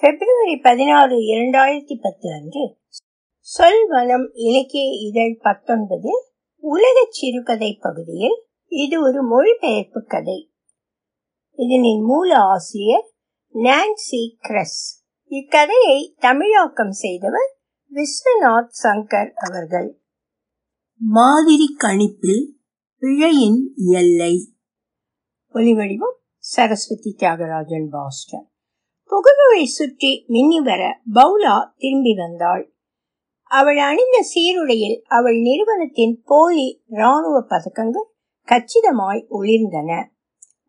பிப்ரவரி பதினாறு இரண்டாயிரத்தி பத்து அன்று சொல்வனம் இலக்கிய இதழ் பத்தொன்பதில் உலக சிறுகதை பகுதியில் இது ஒரு மொழிபெயர்ப்பு கதை. இதனின் மூல ஆசிரியர் நான்சி கிரஸ் இக்கதையை தமிழாக்கம் செய்தவர் விஸ்வநாத் சங்கர் அவர்கள். மாதிரி கணிப்பில் பிழையின் எல்லை. ஒலிவடிவம் சரஸ்வதி தியாகராஜன் பாஸ்டன். புகழுவை சுற்றி மின்னி வர பவுலா திரும்பி வந்தாள். அவள் அணிந்த சீருடையில் அவள் நிறுவனத்தின் போலி ராணுவ பதக்கங்கள் கச்சிதமாய் ஒளிர்ந்தன.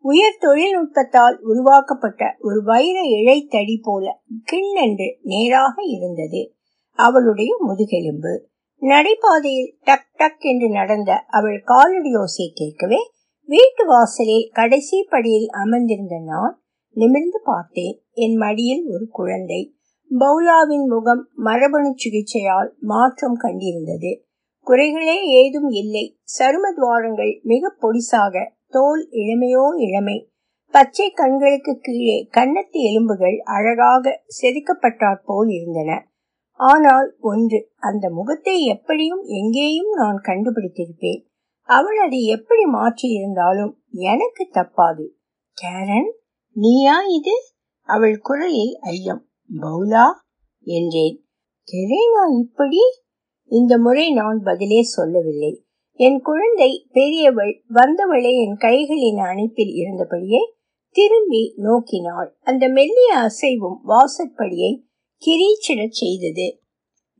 உயர் தொழில்நுட்பத்தால் உருவாக்கப்பட்ட ஒரு வைர இழைத்தடி போல கிண்ணென்று நேராக இருந்தது. அவளுடைய முதுகெலும்பு. நடைபாதையில் டக் டக் என்று நடந்த அவள் காலடியோசை கேட்கவே வீட்டு வாசலில் கடைசி படியில் அமர்ந்திருந்த நான் நிமிர்ந்து பார்த்தேன். என் மடியில் ஒரு குழந்தை. பவுலாவின் முகம் மரபணு சிகிச்சையால் மாற்றம் கண்டிருந்தது. குறைகளே ஏதும் இல்லை. சரும துவாரங்கள் மிக பொடிசாக தோல் இளமையோ இளமை. பச்சை கண்களுக்கு கீழே கன்னத்து எலும்புகள் அழகாக செதுக்கப்பட்டாற் போல் இருந்தன. ஆனால் ஒன்று அந்த முகத்தை எப்படியும் எங்கேயும் நான் கண்டுபிடித்திருப்பேன். அவள் அதை எப்படி மாற்றி இருந்தாலும் எனக்கு தப்பாது. கேரன்? நீயா இது அவள் குரலில் ஐயம். பவுலா என்றேன். கெரேனா இப்படி? இந்த முறை நான் பதிலே சொல்லவில்லை. என் குழந்தை பெரியவள் வந்தவளை என் கைகளின் அணைப்பில் இருந்தபடியே திரும்பி நோக்கினாள். அந்த மெல்லிய அசைவும் வாசற்படியை கிரீச்சிடச் செய்தது.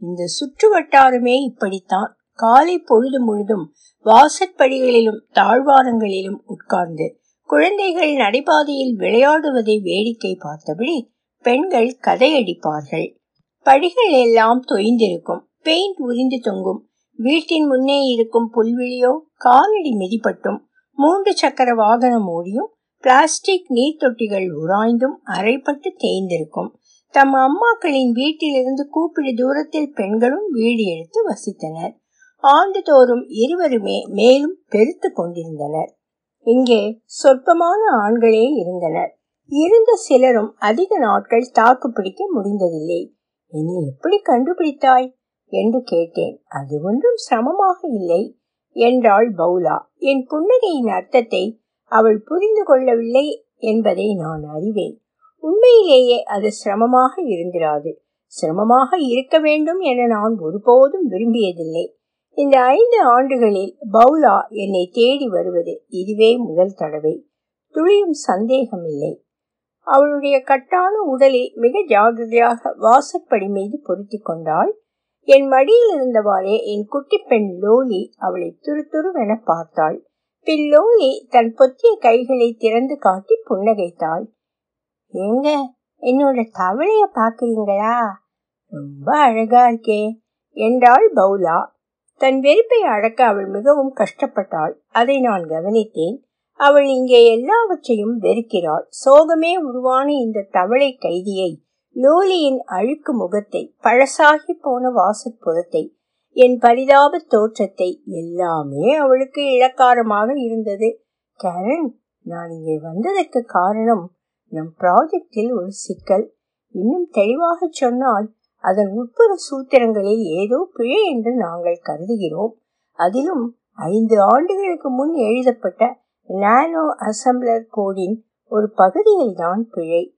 இந்த சுற்று வட்டாரமே இப்படித்தான். காலை பொழுது முழுதும் வாசற்படிகளிலும் தாழ்வாரங்களிலும் உட்கார்ந்து குழந்தைகள் நடைபாதையில் விளையாடுவதை வேடிக்கை பார்த்தபடி பெண்கள் கதையடிப்பார்கள். படிகள் எல்லாம் தொய்ந்திருக்கும். பெயிண்ட் உறிந்து தொங்கும். வீட்டின் முன்னே இருக்கும் புல்வெளியோ காலடி மிதிப்பட்டும் மூன்று சக்கர வாகனம் ஓடியும் பிளாஸ்டிக் நீர் தொட்டிகள் உராய்ந்தும் அரைப்பட்டு தேய்ந்திருக்கும். தம் அம்மாக்களின் வீட்டிலிருந்து கூப்பிடு தூரத்தில் பெண்களும் வீடு எடுத்து வசித்தனர். ஆண்டுதோறும் இருவருமே மேலும் பெருத்து கொண்டிருந்தனர். இங்கே சொற்பமான ஆண்களே இருந்தனர். இருந்த சிலரும் அதிக நாட்கள் தாக்கு பிடிக்க முடிந்ததில்லை. என்னை எப்படி கண்டுபிடித்தாய்? என்று கேட்டேன். அது ஒன்றும் சிரமமாக இல்லை என்றாள் பவுலா. என் புன்னகையின் அர்த்தத்தை அவள் புரிந்து கொள்ளவில்லை என்பதை நான் அறிவேன். உண்மையிலேயே அது சிரமமாக இருந்திராது. சிரமமாக இருக்க வேண்டும் என நான் ஒருபோதும் விரும்பியதில்லை. இந்த ஐந்து ஆண்டுகளில் பவுலா என்னை தேடி வருவது இதுவே முதல் தடவை. துளியும் சந்தேகம் இல்லை. அவளுடைய கட்டான உடலை மிக ஜாகிரதையாக வாசற்படி மீது பொருத்தி கொண்டாள். என் மடியில் இருந்தவாறே என் குட்டி பெண் லோலி அவளை துரு துருவென பார்த்தாள். பின் லோலி தன் பொத்திய கைகளை திறந்து காட்டி புன்னகைத்தாள். ஏங்க என்னோட தவளைய பாக்குறீங்களா? ரொம்ப அழகா இருக்கே என்றாள் பவுலா. தன் வெறுப்பை அடக்க அவள் மிகவும் கஷ்டப்பட்டாள். அதை நான் கவனித்தேன். அவள் இங்கே எல்லாவற்றையும் வெறுக்கிறாள். சோகமே உருவான இந்த தவளை கைதியை லோலியின் அழுக்கு முகத்தை பழசாகி போன வாசற்புறத்தை என் பரிதாப தோற்றத்தை எல்லாமே அவளுக்கு இலக்காரமாக இருந்தது. கரண் நான் இங்கே வந்ததற்கு காரணம் நம் ப்ராஜெக்டில் ஒரு சிக்கல். இன்னும் தெளிவாக சொன்னால் அதன் உட்புற சூத்திரங்களில் ஏதோ பிழை என்று நாங்கள் கருதுகிறோம். அதிலும் ஐந்து ஆண்டுகளுக்கு முன் எழுதப்பட்ட நானோ அசம்பிளர் கோடின் ஒரு பகுதியில் தான் பிழை.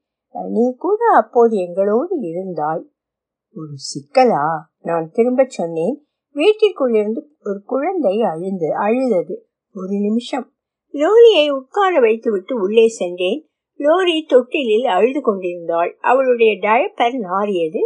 நீ கூட அப்போது எங்களோடு இருந்தாய். ஒரு சிக்கலா? நான் திரும்ப சொன்னேன். வீட்டிற்குள்ளிருந்து ஒரு குழந்தை அழுந்து அழுதது. ஒரு நிமிஷம். லோரியை உட்கார வைத்துவிட்டு உள்ளே சென்றேன். லோரி தொட்டிலில் அழுது கொண்டிருந்தாள். அவளுடைய டயப்பர் நாறியது.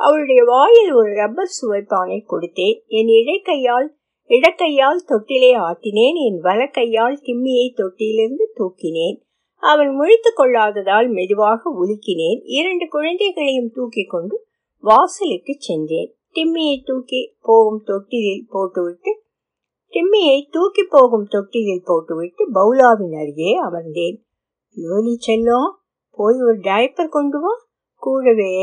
அவளுடைய வாயில் ஒரு ரப்பர் சுவைப்பானை கொடுத்தேன் என் இடைக்கையால் இடக்கையால் தொட்டிலே ஆட்டினேன் என் வலக்கையால் கிம்மியை தொட்டியிலிருந்து தூக்கினேன். அவன் முழித்து கொள்ளாததால் மெதுவாக உலுக்கினேன். இரண்டு குழந்தைகளையும் தூக்கி கொண்டு வாசலுக்கு சென்றேன். டிம்மியை தூக்கி போகும் தொட்டிலில் போட்டுவிட்டு டிம்மியை தூக்கி போகும் தொட்டிலில் போட்டுவிட்டு பவுலாவின் அருகே அமர்ந்தேன். லோலி செல்லும் போய் ஒரு டைப்பர் கொண்டு வா. கூடவே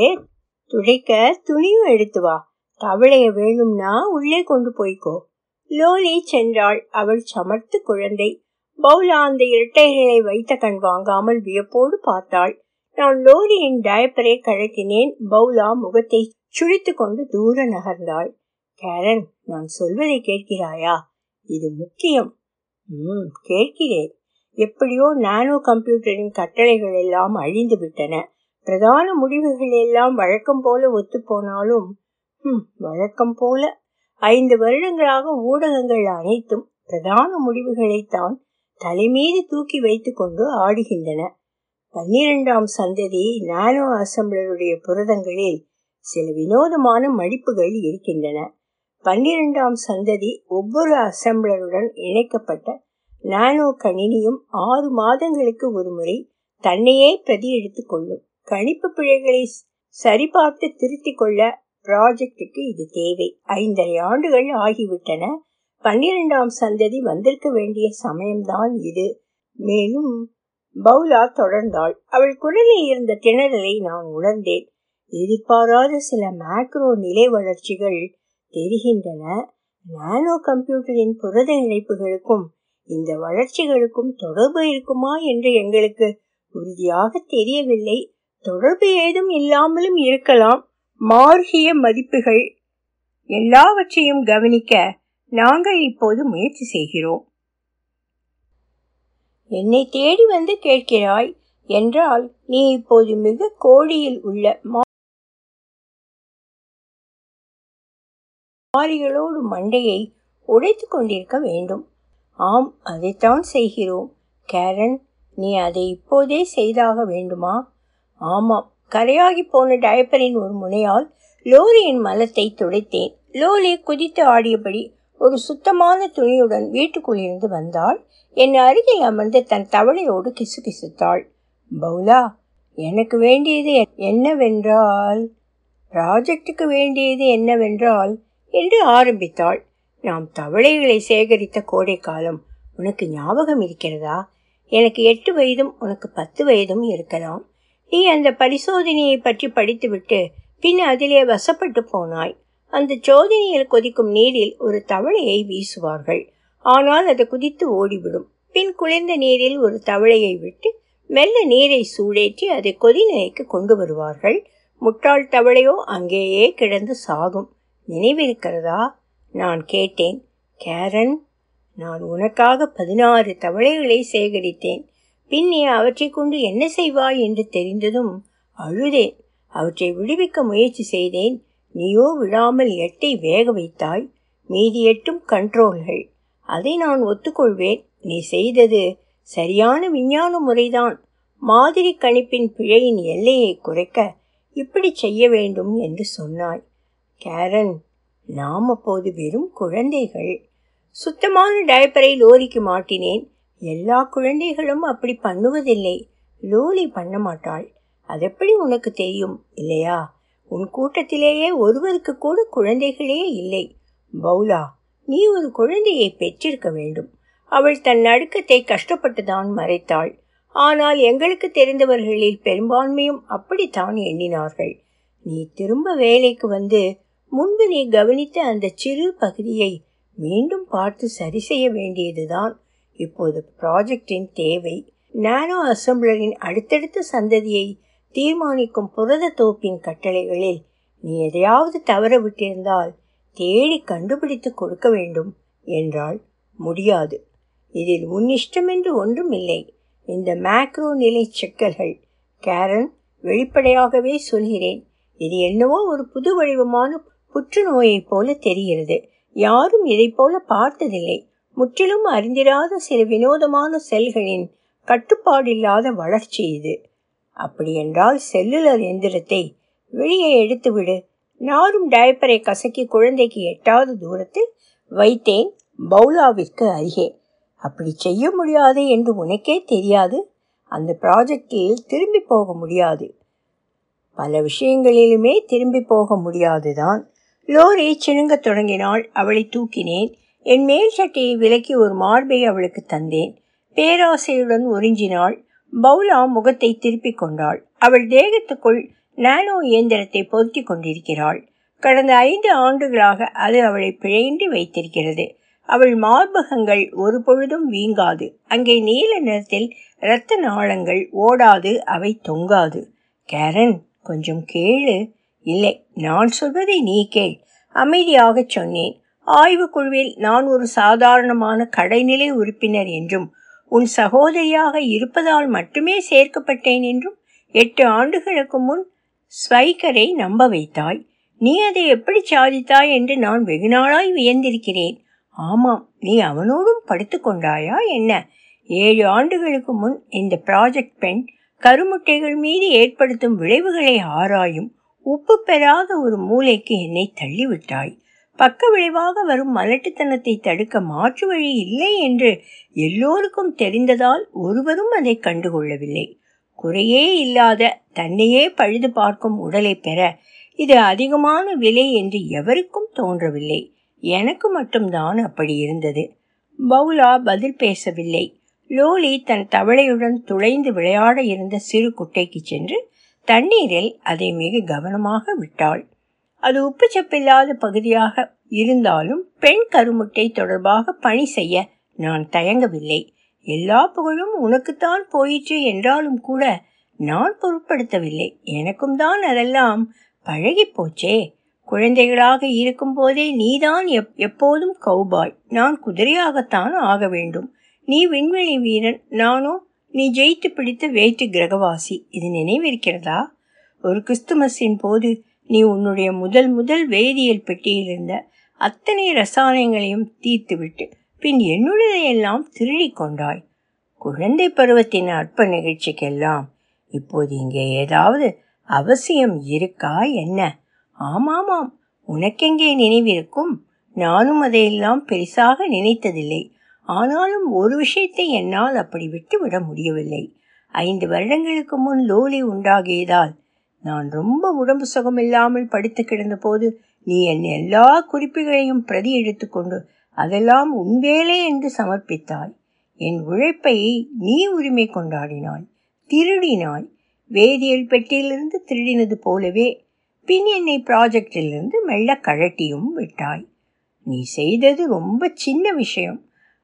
துடைக்க துணியும் எடுத்து வா. தவளைய வேணும்னா உள்ளே கொண்டு போய்க்கோ. லோலி சென்றாள். அவள் சமர்த்து குழந்தை. பவுலா அந்த இரட்டைகளை வைத்த கண் வாங்காமல் வியப்போடு பார்த்தாள். நான் லோரியின் டயப்பரை கழட்டினேன் பவுலா முகத்தை சுழித்து கொண்டு தூர நகர்ந்தாள். கேரன் நான் சொல்வதை கேட்கிறாயா? இது முக்கியம். ம் கேட்கிறேன். எப்படியோ நானோ கம்ப்யூட்டரின் கட்டளைகள் எல்லாம் அழிந்து விட்டன. பிரதான முடிவுகள் எல்லாம் வழக்கம் போல ஒத்துப்போனாலும் வழக்கம் போல ஐந்து வருடங்களாக ஊடகங்கள் அனைத்தும் பிரதான முடிவுகளைத்தான் தலைமீது தூக்கி வைத்துக் கொண்டு ஆடுகின்றன. பன்னிரெண்டாம் சந்ததி நானோ அசம்பிளருடைய புரதங்களில் சில வினோதமான மடிப்புகள் இருக்கின்றன. பன்னிரெண்டாம் சந்ததி ஒவ்வொரு அசம்பிளருடன் இணைக்கப்பட்ட நானோ கணினியும் ஆறு மாதங்களுக்கு ஒரு முறை தன்னையே பிரதி எடுத்துக் கொள்ளும். கணிப்பு பிழைகளை சரிபார்த்து திருத்திக் கொள்ள ப்ராஜெக்டுக்கு இது தேவை. ஐந்தரை ஆண்டுகள் ஆகிவிட்டன. பன்னிரெண்டாம் சந்ததி வந்திருக்க வேண்டிய சமயம்தான் இது. மேலும் பவுலா தொடர்ந்தாள். அவள் குரலில் இருந்த திணறலை நான் உணர்ந்தேன். எதிர்பாராத சில மேக்ரோ நிலை வளர்ச்சிகள் தெரிகின்றன. நானோ கம்ப்யூட்டரின் புரத இணைப்புகளுக்கும் இந்த வளர்ச்சிகளுக்கும் தொடர்பு இருக்குமா என்று எங்களுக்கு உறுதியாக தெரியவில்லை. தொடர்பு ஏதும் இல்லாமலும் இருக்கலாம். மார்கிய மதிப்புகள் எல்லாவற்றையும் கவனிக்க நாங்கள் இப்போது முயற்சி செய்கிறோம். என்னை தேடி வந்து கேட்கிறாய் என்றால் நீ இப்போது மிக கோடியில் உள்ள மாறிகளோடு மண்டையை உடைத்துக் கொண்டிருக்க வேண்டும். ஆம் அதைத்தான் செய்கிறோம். கேரன் நீ அதை இப்போதே செய்தாக வேண்டுமா? ஆமாம். கரையாகி போன டயப்பரின் ஒரு முனையால் லோரியின் மலத்தை துடைத்தேன். லோலி குதித்து ஆடியபடி ஒரு சுத்தமான துணியுடன் வீட்டுக்குள் இருந்து வந்தாள். என் அருகில் அமர்ந்து தன் தவளையோடு கிசுகிசுத்தாள். பவுலா எனக்கு வேண்டியது என்னவென்றால் ப்ராஜெக்டுக்கு வேண்டியது என்னவென்றால் என்று ஆரம்பித்தாள். நாம் தவளைகளை சேகரித்த கோடை காலம் உனக்கு ஞாபகம் இருக்கிறதா? எனக்கு எட்டு வயதும் உனக்கு பத்து வயதும் இருக்கலாம். நீ அந்த பரிசோதனையை பற்றி படித்துவிட்டு பின் அதிலே வசப்பட்டு போனாய். அந்த சோதனையில் கொதிக்கும் நீரில் ஒரு தவளையை வீசுவார்கள். ஆனால் அது குதித்து ஓடிவிடும். பின் குளிர்ந்த நீரில் ஒரு தவளையை விட்டு மெல்ல நீரை சூடேற்றி அதை கொதிநிலைக்கு கொண்டு வருவார்கள். முட்டாள் தவளையோ அங்கேயே கிடந்து சாகும். நினைவிருக்கிறதா? நான் கேட்டேன். கேரன் நான் உனக்காக பதினாறு தவளைகளை சேகரித்தேன். பின் நீ அவற்றை கொண்டு என்ன செய்வாய் என்று தெரிந்ததும் அழுதேன். அவற்றை விடுவிக்க முயற்சி செய்தேன். நீயோ விழாமல் எட்டை வேக வைத்தாய். மீதி எட்டும் கண்ட்ரோல்கள் அதை நான் ஒத்துக்கொள்வேன். நீ செய்தது சரியான விஞ்ஞான முறைதான். மாதிரி கணிப்பின் பிழையின் எல்லையை குறைக்க இப்படி செய்ய வேண்டும் என்று சொன்னாய். கேரன் நாம் அப்போது வெறும் குழந்தைகள். சுத்தமான டயப்பரை லோரிக்கு மாட்டினேன். எல்லா குழந்தைகளும் அப்படி பண்ணுவதில்லை. லோலி பண்ண மாட்டாள் அதெப்படி உனக்கு தெரியும்? இல்லையா? உன் கூட்டத்திலேயே ஒருவருக்கு கூட குழந்தைகளே இல்லை. பவுலா நீ ஒரு குழந்தையை பெற்றிருக்க வேண்டும். அவள் தன் நடுக்கத்தை கஷ்டப்பட்டுதான் மறைத்தாள். ஆனால் எங்களுக்கு தெரிந்தவர்களில் பெரும்பான்மையும் அப்படித்தான் எண்ணினார்கள். நீ திரும்ப வேலைக்கு வந்து முன்பு நீ கவனித்த அந்த சிறு பகுதியை மீண்டும் பார்த்து சரி செய்ய வேண்டியதுதான். இப்போது ப்ராஜெக்டின் தேவை நானோ அசம்பிளரின் அடுத்தடுத்த சந்ததியை தீர்மானிக்கும் புரத தோப்பின் கட்டளைகளில் நீ எதையாவது தவற விட்டிருந்தால் தேடி கண்டுபிடித்து கொடுக்க வேண்டும் என்றால் முடியாது. இதில் உன் இஷ்டம் என்று ஒன்றும் இல்லை. இந்த மேக்ரோ நிலை சிக்கல்கள் கேரன் வெளிப்படையாகவே சொல்கிறேன். இது என்னவோ ஒரு புது வடிவமான புற்றுநோயைப் போல தெரிகிறது. யாரும் இதை போல பார்த்ததில்லை. முற்றிலும் அறிந்திராத சில வினோதமான செல்களின் கட்டுப்பாடில்லாத வளர்ச்சி இது. அப்படியென்றால் செல்லுலர் எந்திரத்தை வெளியே எடுத்துவிடு. நாரும் டயப்பரை கசக்கி குழந்தைக்கு எட்டாவது தூரத்தில் வைத்தேன் பவுலாவிற்கு அருகே. அப்படி செய்ய முடியாது என்று உனக்கே தெரியாது. அந்த ப்ராஜெக்டில் திரும்பி போக முடியாது. பல விஷயங்களிலுமே திரும்பி போக முடியாதுதான். லோரி சிணுங்கத் தொடங்கினாள். அவளை தூக்கினேன். என் மேல் சட்டையை விலக்கி ஒரு மார்பை அவளுக்கு தந்தேன். பேராசையுடன் ஒரிஞ்சினாள் பவுலா முகத்தை திருப்பிக் கொண்டாள். அவள் தேகத்துக்குள் நானோ இயந்திரத்தை பொருத்தி கொண்டிருக்கிறாள். கடந்த ஐந்து ஆண்டுகளாக அது அவளை பிழையின்றி வைத்திருக்கிறது. அவள் மார்பகங்கள் ஒரு பொழுதும் வீங்காது. அங்கே நீல நிறத்தில் இரத்த நாளங்கள் ஓடாது அவை தொங்காது. கேரன் கொஞ்சம் கேளு. இல்லை நான் சொல்வதை நீ கேள். அமைதியாகச் சொன்னேன். ஆய்வுக்குழுவில் நான் ஒரு சாதாரணமான கடைநிலை உறுப்பினர் என்றும் உன் சகோதரியாக இருப்பதால் மட்டுமே சேர்க்கப்பட்டேன் என்றும் எட்டு ஆண்டுகளுக்கு முன் ஸ்வைக்கரை நம்ப வைத்தாய். நீ அதை எப்படி சாதித்தாய் என்று நான் வெகுநாளாய் வியந்திருக்கிறேன். ஆமாம் நீ அவனோடும் படுத்து கொண்டாயா என்ன? ஏழு ஆண்டுகளுக்கு முன் இந்த ப்ராஜெக்ட் பெண் கருமுட்டைகள் மீது ஏற்படுத்தும் விளைவுகளை ஆராயும் உப்பு பெறாத ஒரு மூளைக்கு என்னை தள்ளிவிட்டாய். பக்க விளைவாக வரும் மலட்டுத்தனத்தை தடுக்க மாற்று வழி இல்லை என்று எல்லோருக்கும் தெரிந்ததால் ஒருவரும் அதை கண்டுகொள்ளவில்லை. குறையே இல்லாத தன்னையே பழுது பார்க்கும் உடலை பெற இது அதிகமான விலை என்று எவருக்கும் தோன்றவில்லை. எனக்கு மட்டும்தான் அப்படி இருந்தது. பவுலா பதில் பேசவில்லை. லோலி தன் தவளையுடன் துளைந்து விளையாட இருந்த சிறு குட்டைக்கு சென்று தண்ணீரில் அதை மிக கவனமாக விட்டாள். அது உப்புச்சப்பில்லாத பகுதியாக இருந்தாலும் பெண் கருமுட்டை தொடர்பாக பணி செய்ய நான் தயங்கவில்லை. எல்லா புகழும் உனக்குத்தான் போயிற்று என்றாலும் கூட நான் பொருட்படுத்தவில்லை. எனக்கும் தான் அதெல்லாம் பழகி போச்சே. குழந்தைகளாக இருக்கும் போதே நீதான் எப் எப்போதும் கௌபாய். நான் குதிரையாகத்தான் ஆக வேண்டும். நீ விண்வெளி வீரன். நானோ நீ ஜெயித்து பிடித்த வேற்று கிரகவாசி. இது நினைவிருக்கிறதா? ஒரு கிறிஸ்துமஸின் போது நீ உன்னுடைய முதல் முதல் வேதியியல் பெட்டியில் இருந்த அத்தனை ரசாயனங்களையும் தீர்த்துவிட்டு பின் என்னுடையெல்லாம் திருடி கொண்டாய். குழந்தை பருவத்தின் அற்ப நிகழ்ச்சிக்கெல்லாம் இப்போது இங்கே ஏதாவது அவசியம் இருக்கா என்ன? ஆமாமாம் உனக்கெங்கே நினைவிருக்கும்? நானும் அதையெல்லாம் பெரிசாக நினைத்ததில்லை. ஆனாலும் ஒரு விஷயத்தை என்னால் அப்படி விட்டுவிட முடியவில்லை. ஐந்து வருடங்களுக்கு முன் லோலி உண்டாகியதால் நான் ரொம்ப உடம்பு சுகமில்லாமல் படுத்து கிடந்தபோது நீ என் எல்லா குறிப்புகளையும் பிரதி எடுத்துக்கொண்டு அதெல்லாம் உன் வேலை என்று சமர்ப்பித்தாய். என் உழைப்பை நீ உரிமை கொண்டாடினாய். திருடினாய். வேதியியல் பெட்டியிலிருந்து திருடினது போலவே பின் என்னை ப்ராஜெக்டிலிருந்து மெல்ல கழட்டியும் விட்டாய். நீ செய்தது ரொம்ப சின்ன விஷயம்.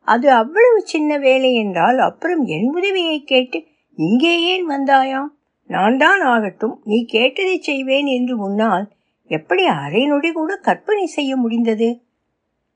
அது அவ்வளவு சின்ன வேலை என்றால் அப்புறம் என் உதவியை கேட்டு இங்கே ஏன் வந்தாயாம்? நான் தான் ஆகட்டும் நீ கேட்டதை செய்வேன் என்று முன்னால் எப்படி அரை நொடி கூட கற்பனை செய்ய முடிந்தது?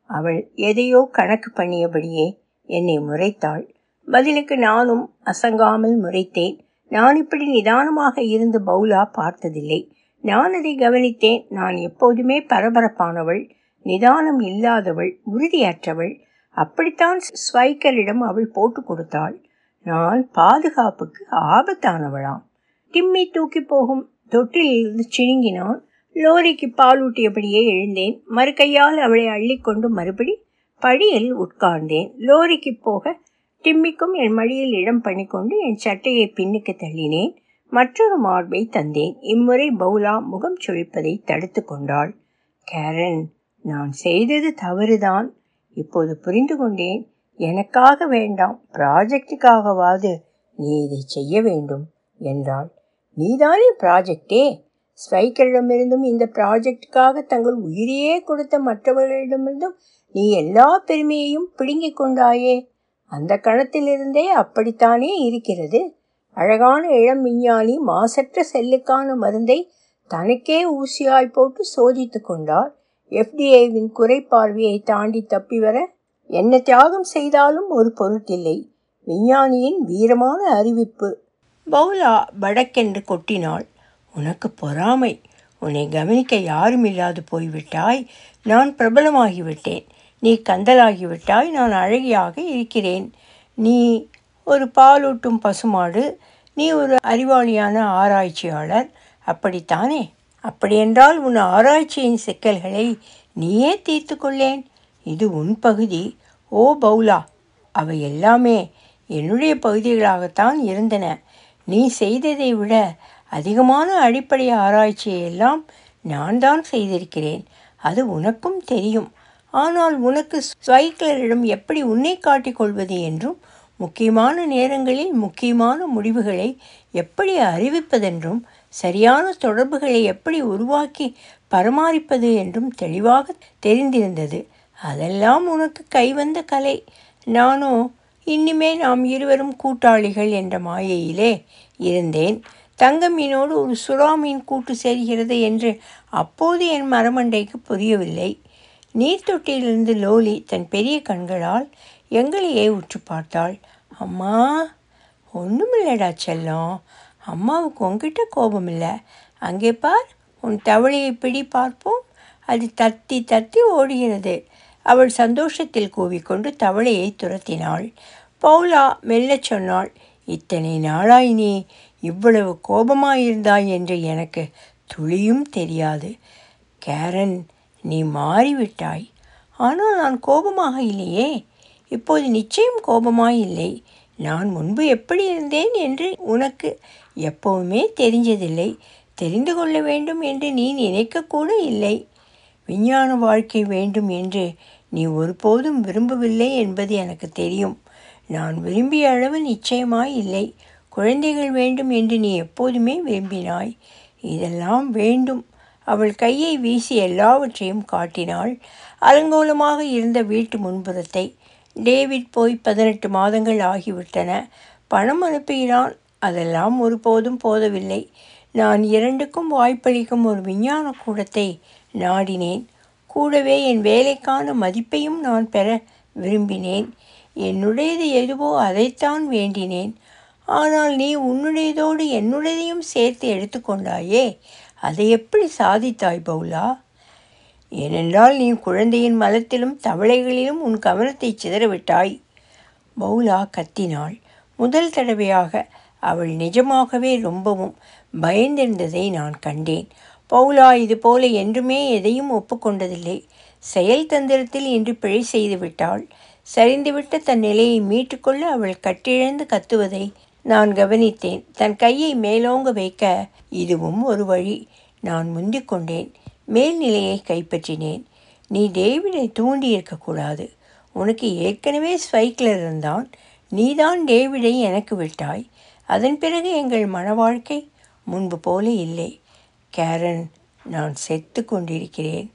அவள் எதையோ கணக்கு பண்ணியபடியே என்னை முறைத்தாள். பதிலுக்கு நானும் அசங்காமல் முறைத்தேன். நான் இப்படி நிதானமாக இருந்து பவுலா பார்த்ததில்லை. நான் அதை கவனித்தேன். நான் எப்போதுமே பரபரப்பானவள் நிதானம் இல்லாதவள் உறுதியற்றவள். அப்படித்தான் ஸ்வைக்கரிடம் அவள் போட்டு கொடுத்தாள். நான் பாதுகாப்புக்கு ஆபத்தானவளாம். டிம்மி தூக்கி போகும் தொட்டிலிருந்து சிணுங்கினான் லோரிக்கு பாலூட்டியபடியே எழுந்தேன். மறுகையால் அவளை அள்ளிக்கொண்டு மறுபடி படியில் உட்கார்ந்தேன். லோரிக்கு போக டிம்மிக்கும் என் மடியில் இடம் பண்ணிக்கொண்டு என் சட்டையை பின்னுக்கு தள்ளினேன். மற்றொரு மார்பை தந்தேன். இம்முறை பவுலா முகம் சுழிப்பதை தடுத்து கொண்டாள். கேரன் நான் செய்தது தவறுதான். இப்போது புரிந்து கொண்டேன். எனக்காக வேண்டாம். ப்ராஜெக்டுக்காகவாது நீ இதை செய்ய வேண்டும் என்றாள். நீதானே ப்ராஜெக்டே? ஸ்வைக்கரிடமிருந்தும் இந்த ப்ராஜெக்டுக்காக தங்கள் உயிரையே கொடுத்த மற்றவர்களிடமிருந்தும் நீ எல்லா பெருமையையும் பிடுங்கிக் கொண்டாயே? அந்த கணத்திலிருந்தே அப்படித்தானே இருக்கிறது? அழகான இளம் விஞ்ஞானி மாசற்ற செல்லுக்கான மருந்தை தனக்கே ஊசியாய் போட்டு சோதித்து கொண்டார். எஃப்டிஏவின் குறைப்பார்வையை தாண்டி தப்பி வர என்ன தியாகம் செய்தாலும் ஒரு பொருட்டில்லை. விஞ்ஞானியின் வீரமான அறிவிப்பு. பவுலா படக்கென்று கொட்டினாள். உனக்கு பொறாமை. உன்னை கவனிக்க யாரும் இல்லாது போய்விட்டாய். நான் பிரபலமாகிவிட்டேன். நீ கந்தலாகிவிட்டாய் நான் அழகியாக இருக்கிறேன். நீ ஒரு பாலூட்டும் பசுமாடு. நீ ஒரு அறிவாளியான ஆராய்ச்சியாளர். அப்படித்தானே? அப்படியென்றால் உன் ஆராய்ச்சியின் சிக்கல்களை நீயே தீர்த்து கொள்ளேன். இது உன் பகுதி. ஓ பவுலா அவை எல்லாமே என்னுடைய பகுதிகளாகத்தான் இருந்தன. நீ செய்ததை விட அதிகமான அடிப்படை ஆராய்ச்சியை எல்லாம் நான் தான் செய்திருக்கிறேன். அது உனக்கும் தெரியும். ஆனால் உனக்கு ஸ்வைக்லரிடம் எப்படி உன்னை காட்டிக் கொள்வது என்றும் முக்கியமான நேரங்களில் முக்கியமான முடிவுகளை எப்படி அறிவிப்பதென்றும் சரியான தொடர்புகளை எப்படி உருவாக்கி பராமரிப்பது என்றும் தெளிவாக தெரிந்திருந்தது. அதெல்லாம் உனக்கு கைவந்த கலை. நானோ இன்னிமே நாம் இருவரும் கூட்டாளிகள் என்ற மாயையிலே இருந்தேன். தங்க மீனோடு ஒரு சுறா மீன் கூட்டு சேர்கிறது என்று அப்போது என் மரமண்டைக்கு புரியவில்லை. நீர்த்தொட்டியிலிருந்து லோலி தன் பெரிய கண்களால் எங்களையே உற்று பார்த்தாள். அம்மா ஒன்றுமில்லடா செல்லம். அம்மாவுக்கு உங்ககிட்ட கோபம் இல்லை அங்கே பார் உன் தவளையை பிடி பார்ப்போம். அது தத்தி தத்தி ஓடுகிறது. அவள் சந்தோஷத்தில் கூவிக்கொண்டு தவளையை துரத்தினாள். பவுலா மெல்லச் சொன்னாள் இத்தனை நாளாய் நீ இவ்வளவு கோபமாயிருந்தாய் என்று எனக்கு துளியும் தெரியாது. கேரன் நீ மாறிவிட்டாய். ஆனால் நான் கோபமாக இல்லையே. இப்போது நிச்சயம் கோபமாய் இல்லை. நான் முன்பு எப்படி இருந்தேன் என்று உனக்கு எப்பவுமே தெரிஞ்சதில்லை. தெரிந்து கொள்ள வேண்டும் என்று நீ நினைக்கக்கூட இல்லை. விஞ்ஞான வாழ்க்கை வேண்டும் என்று நீ ஒருபோதும் விரும்பவில்லை என்பது எனக்கு தெரியும். நான் விரும்பிய அளவு நிச்சயமாய் இல்லை. குழந்தைகள் வேண்டும் என்று நீ எப்போதுமே விரும்பினாய். இதெல்லாம் வேண்டும். அவள் கையை வீசி எல்லாவற்றையும் காட்டினாள். அலங்கோலமாக இருந்த வீட்டு முன்புறத்தை. டேவிட் போய் பதினெட்டு மாதங்கள் ஆகிவிட்டன. பணம் அனுப்புகிறான் அதெல்லாம் ஒருபோதும் போதவில்லை. நான் இரண்டுக்கும் வாய்ப்பளிக்கும் ஒரு விஞ்ஞான கூடத்தை நாடினேன். கூடவே என் வேலைக்கான மதிப்பையும் நான் பெற விரும்பினேன். என்னுடையது எதுவோ அதைத்தான் வேண்டினேன். ஆனால் நீ உன்னுடையதோடு என்னுடையதையும் சேர்த்து எடுத்துக்கொண்டாயே அதை எப்படி சாதித்தாய் பவுலா? ஏனென்றால் நீ குழந்தையின் மலத்திலும் தவளைகளிலும் உன் கவனத்தை சிதறவிட்டாய். பவுலா கத்தினாள். முதல் தடவையாக அவள் நிஜமாகவே ரொம்பவும் பயந்திருந்ததை நான் கண்டேன். பவுலா இது போல என்றுமே எதையும் ஒப்புக்கொண்டதில்லை. செயல் தந்திரத்தில் இன்று பிழை செய்துவிட்டாள். சரிந்துவிட்ட தன் நிலையை மீட்டுக்கொள்ள அவள் கட்டிழந்து கத்துவதை நான் கவனித்தேன். தன் கையை மேலோங்க வைக்க இதுவும் ஒரு வழி. நான் முந்திக் கொண்டேன். மேல்நிலையை கைப்பற்றினேன். நீ டேவிடை தூண்டி இருக்கக்கூடாது. உனக்கு ஏற்கனவே ஸ்வைக்கில் இருந்தான். நீதான் டேவிடை எனக்கு விட்டாய். அதன் பிறகு எங்கள் மன வாழ்க்கை முன்பு போல இல்லை. கேரன் நான் செத்து கொண்டிருக்கிறேன்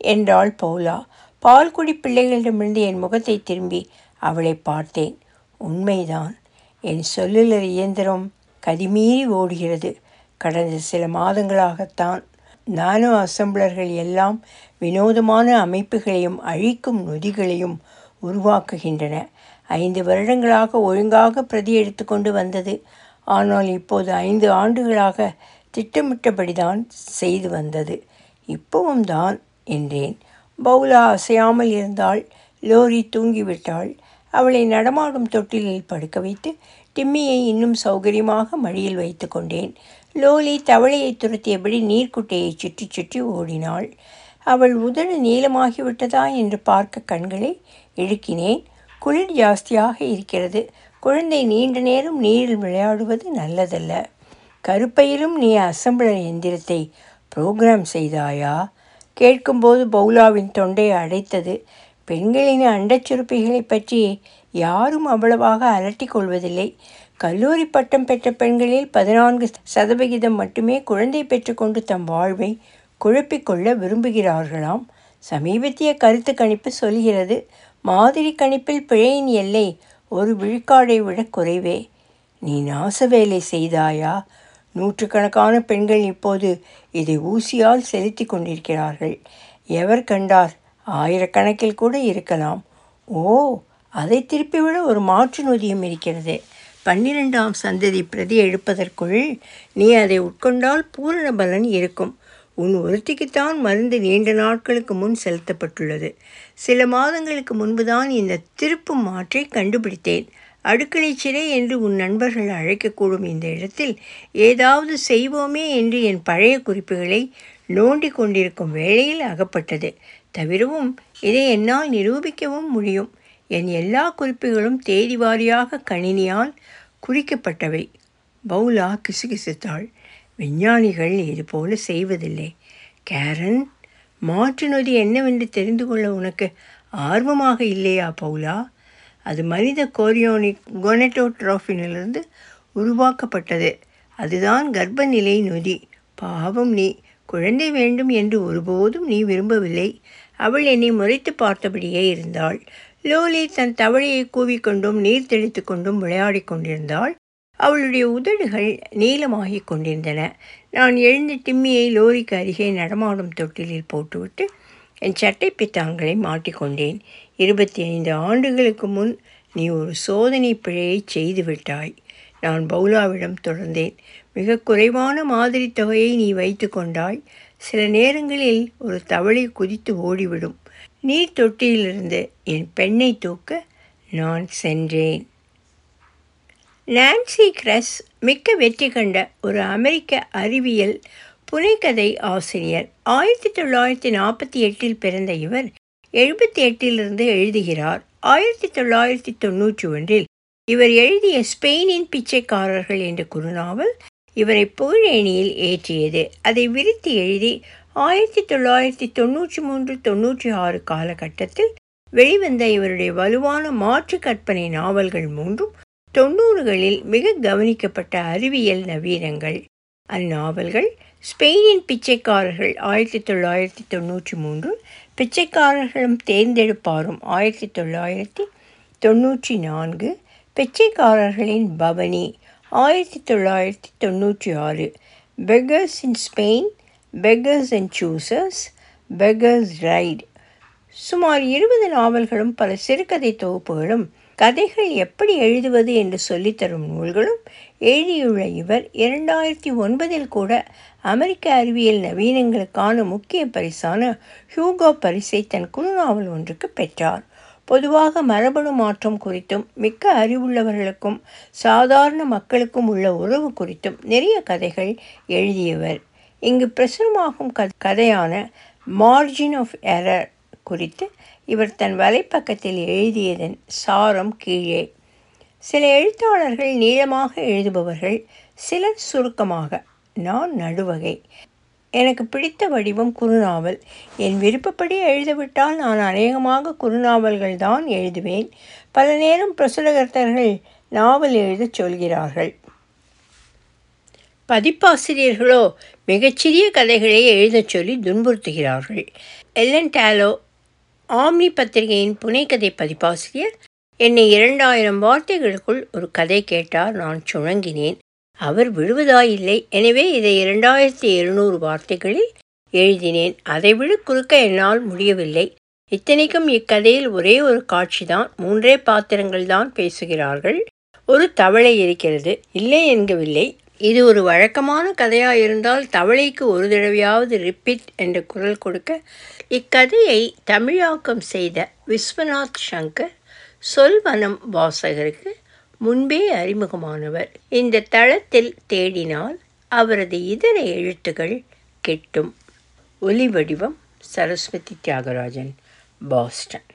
என்றாள் பவுலா. பால்குடி பிள்ளைகளிடமிருந்து என் முகத்தை திரும்பி அவளை பார்த்தேன். உண்மைதான் என் சொல்லுலர் இயந்திரம் கதிமீறி ஓடுகிறது. கடந்த சில மாதங்களாகத்தான் நானோ அசம்பிளர்கள் எல்லாம் வினோதமான அமைப்புகளையும் அழிக்கும் நொதிகளையும் உருவாக்குகின்றன. ஐந்து வருடங்களாக ஒழுங்காக பிரதி எடுத்து கொண்டு வந்தது. ஆனால் இப்போது ஐந்து ஆண்டுகளாக திட்டமிட்டபடிதான் செய்து வந்தது. இப்பவும் தான் என்றேன். பவுலா அசையாமல் இருந்தால் லோரி தூங்கிவிட்டாள். அவளை நடமாடும் தொட்டிலில் படுக்க வைத்து டிம்மியை இன்னும் சௌகரியமாக மடியில் வைத்து கொண்டேன். லோலி தவளையை துரத்தியபடி நீர்க்குட்டையை சுற்றி சுற்றி ஓடினாள். அவள் உதடு நீளமாகிவிட்டதா என்று பார்க்க கண்களை இழுக்கினேன். குளிர் ஜாஸ்தியாக இருக்கிறது. குழந்தை நீண்ட நேரம் நீரில் விளையாடுவது நல்லதல்ல. கருப்பையிலும் நீ அசம்பிளர் எந்திரத்தை புரோகிராம் செய்தாயா? கேட்கும்போது பவுலாவின் தொண்டை அடைத்தது. பெண்களின் அண்டச்சுருப்பிகளை பற்றி யாரும் அவ்வளவாக அலட்டிக் கொள்வதில்லை. கல்லூரி பட்டம் பெற்ற பெண்களில் பதினான்கு சதவிகிதம் மட்டுமே குழந்தை பெற்றுக்கொண்டு தம் வாழ்வை குழப்பிக்கொள்ள விரும்புகிறார்களாம். சமீபத்திய கருத்து கணிப்பு சொல்கிறது மாதிரி கணிப்பில் பிழையின் எல்லை ஒரு விழுக்காடை விட குறைவே. நீ நாச வேலை செய்தாயா? நூற்றுக்கணக்கான பெண்கள் இப்போது இதை ஊசியால் செலுத்தி கொண்டிருக்கிறார்கள். எவர் கண்டார்? ஆயிரக்கணக்கில் கூட இருக்கலாம். ஓ அதை திருப்பிவிட ஒரு மாற்று நொதியும் இருக்கிறது. பன்னிரெண்டாம் சந்ததி பிரதி எடுப்பதற்குள் நீ அதை உட்கொண்டால் பூரண பலன் இருக்கும். உன் ஒருத்திக்குத்தான் மருந்து நீண்ட நாட்களுக்கு முன் செலுத்தப்பட்டுள்ளது. சில மாதங்களுக்கு முன்புதான் இந்த திருப்பு மாற்றை கண்டுபிடித்தேன். அடுக்களை சிறை என்று உன் நண்பர்கள் அழைக்கக்கூடும் இந்த இடத்தில் ஏதாவது செய்வோமே என்று என் பழைய குறிப்புகளை நோண்டி கொண்டிருக்கும் வேளையில் அகப்பட்டது. தவிரவும் இதை என்னால் நிரூபிக்கவும் முடியும். என் எல்லா குறிப்புகளும் தேதி வாரியாக கணினியால் குறிக்கப்பட்டவை. பவுலா கிசுகிசுத்தாள். விஞ்ஞானிகள் இதுபோல செய்வதில்லை. கேரன் மாற்று நொதி என்னவென்று தெரிந்து கொள்ள உனக்கு ஆர்வமாக இல்லையா பவுலா? அது மனித கோரியோனிக் கொனட்டோட்ரோஃபினிலிருந்து உருவாக்கப்பட்டது. அதுதான் கர்ப்பநிலை நொதி. பாவம் நீ. குழந்தை வேண்டும் என்று ஒருபோதும் நீ விரும்பவில்லை. அவள் என்னை முறைத்து பார்த்தபடியே இருந்தாள். லோலி தன் தவளையை கூவிக்கொண்டும் நீர் தெளித்து கொண்டும் விளையாடி கொண்டிருந்தாள். அவளுடைய உதடுகள் நீளமாகிக் கொண்டிருந்தன. நான் எழுந்து டிம்மியை லோரிக்கு அருகே நடமாடும் தொட்டிலில் போட்டுவிட்டு என் சட்டை பித்தாங்களை மாட்டிக்கொண்டேன். இருபத்தி ஐந்து ஆண்டுகளுக்கு முன் நீ ஒரு சோதனை பிழையை செய்துவிட்டாய் நான் பவுலாவிடம் தொடர்ந்தேன். மிக குறைவான மாதிரி தொகையை நீ வைத்து கொண்டாய். சில நேரங்களில் ஒரு தவளை குதித்து ஓடிவிடும். நீர் தொட்டியிலிருந்து என் பெண்ணை தூக்க நான் சென்றேன். நான்சி கிரஸ் மிக்க வெற்றி கண்ட ஒரு அமெரிக்க அறிவியல் புனைக்கதை ஆசிரியர். ஆயிரத்தி தொள்ளாயிரத்தி நாற்பத்தி எட்டில் பிறந்த இவர் எழுபத்தி எட்டிலிருந்து எழுதுகிறார். ஆயிரத்தி தொள்ளாயிரத்தி தொன்னூற்றி ஒன்றில் இவர் எழுதிய ஸ்பெயினின் பிச்சைக்காரர்கள் என்ற குறுநாவல் இவரை புகழேணியில் ஏற்றியது. அதை விரித்து எழுதி ஆயிரத்தி தொள்ளாயிரத்தி தொண்ணூற்றி மூன்று தொண்ணூற்றி ஆறு காலகட்டத்தில் வெளிவந்த இவருடைய வலுவான மாற்று கற்பனை நாவல்கள் மூன்றும் தொண்ணூறுகளில் மிக கவனிக்கப்பட்ட அறிவியல் நவீனங்கள். அந்நாவல்கள் ஸ்பெயினின் பிச்சைக்காரர்கள் ஆயிரத்தி தொள்ளாயிரத்தி தொண்ணூற்றி மூன்று பிச்சைக்காரர்களும் தேர்ந்தெடுப்பாரும் ஆயிரத்தி தொள்ளாயிரத்தி தொண்ணூற்றி நான்கு பிச்சைக்காரர்களின் பவனி ஆயிரத்தி தொள்ளாயிரத்தி தொண்ணூற்றி ஆறு. Beggars in Spain Beggars and Choosers Beggars Ride சுமார் இருபது நாவல்களும் பல சிறுகதை தொகுப்புகளும் கதைகள் எப்படி எழுதுவது என்று சொல்லித்தரும் நூல்களும் எழுதியுள்ள இவர் இரண்டாயிரத்தி ஒன்பதில் கூட அமெரிக்க அறிவியல் நவீனங்களுக்கான முக்கிய பரிசான ஹியூகோ பரிசை தன் குறுநாவல் ஒன்றுக்கு பெற்றார். பொதுவாக மரபணு மாற்றம் குறித்தும் மிக்க அறிவுள்ளவர்களுக்கும் சாதாரண மக்களுக்கும் உள்ள உறவு குறித்தும் நிறைய கதைகள் எழுதியவர். இங்கு பிரசுரமாகும் கதையான மார்ஜின் ஆஃப் எரர் குறித்து இவர் தன் வலைப்பக்கத்தில் எழுதியதன் சாரம் கீழே. சில எழுத்தாளர்கள் நீளமாக எழுதுபவர்கள் சிலர் சுருக்கமாக நான் நடுவகை. எனக்கு பிடித்த வடிவம் குறுநாவல். என் விருப்பப்படி எழுதவிட்டால் நான் அநேகமாக குறுநாவல்கள் தான் எழுதுவேன். பல நேரம் பிரசுரகர்த்தர்கள் நாவல் எழுதச் சொல்கிறார்கள். பதிப்பாசிரியர்களோ மிகச்சிறிய கதைகளை எழுதச் சொல்லி துன்புறுத்துகிறார்கள். எல்லன் டாலோ ஆம்னி பத்திரிகையின் புனைக்கதை பதிப்பாசிரியர் என்னை இரண்டாயிரம் வார்த்தைகளுக்குள் ஒரு கதை கேட்டார். நான் சுணங்கினேன் அவர் விடுவதாயில்லை எனவே இதை இரண்டாயிரத்தி இருநூறு வார்த்தைகளில் எழுதினேன். அதைவிட குறுக்க என்னால் முடியவில்லை. இத்தனைக்கும் இக்கதையில் ஒரே ஒரு காட்சிதான். மூன்றே பாத்திரங்கள் தான் பேசுகிறார்கள். ஒரு தவளை இருக்கிறது. இல்லை என்கவில்லை. இது ஒரு வழக்கமான கதையாயிருந்தால் தவளைக்கு ஒரு தடவையாவது ரிப்பீட் என்ற குரல் கொடுக்க இக்கதையை தமிழாக்கம் செய்த விஸ்வநாத் சங்கர் சொல்வனம் வாசகருக்கு முன்பே அறிமுகமானவர். இந்த தளத்தில் தேடினால் அவரது இதர எழுத்துகள் கிட்டும். ஒலி வடிவம் சரஸ்வதி தியாகராஜன் பாஸ்டன்.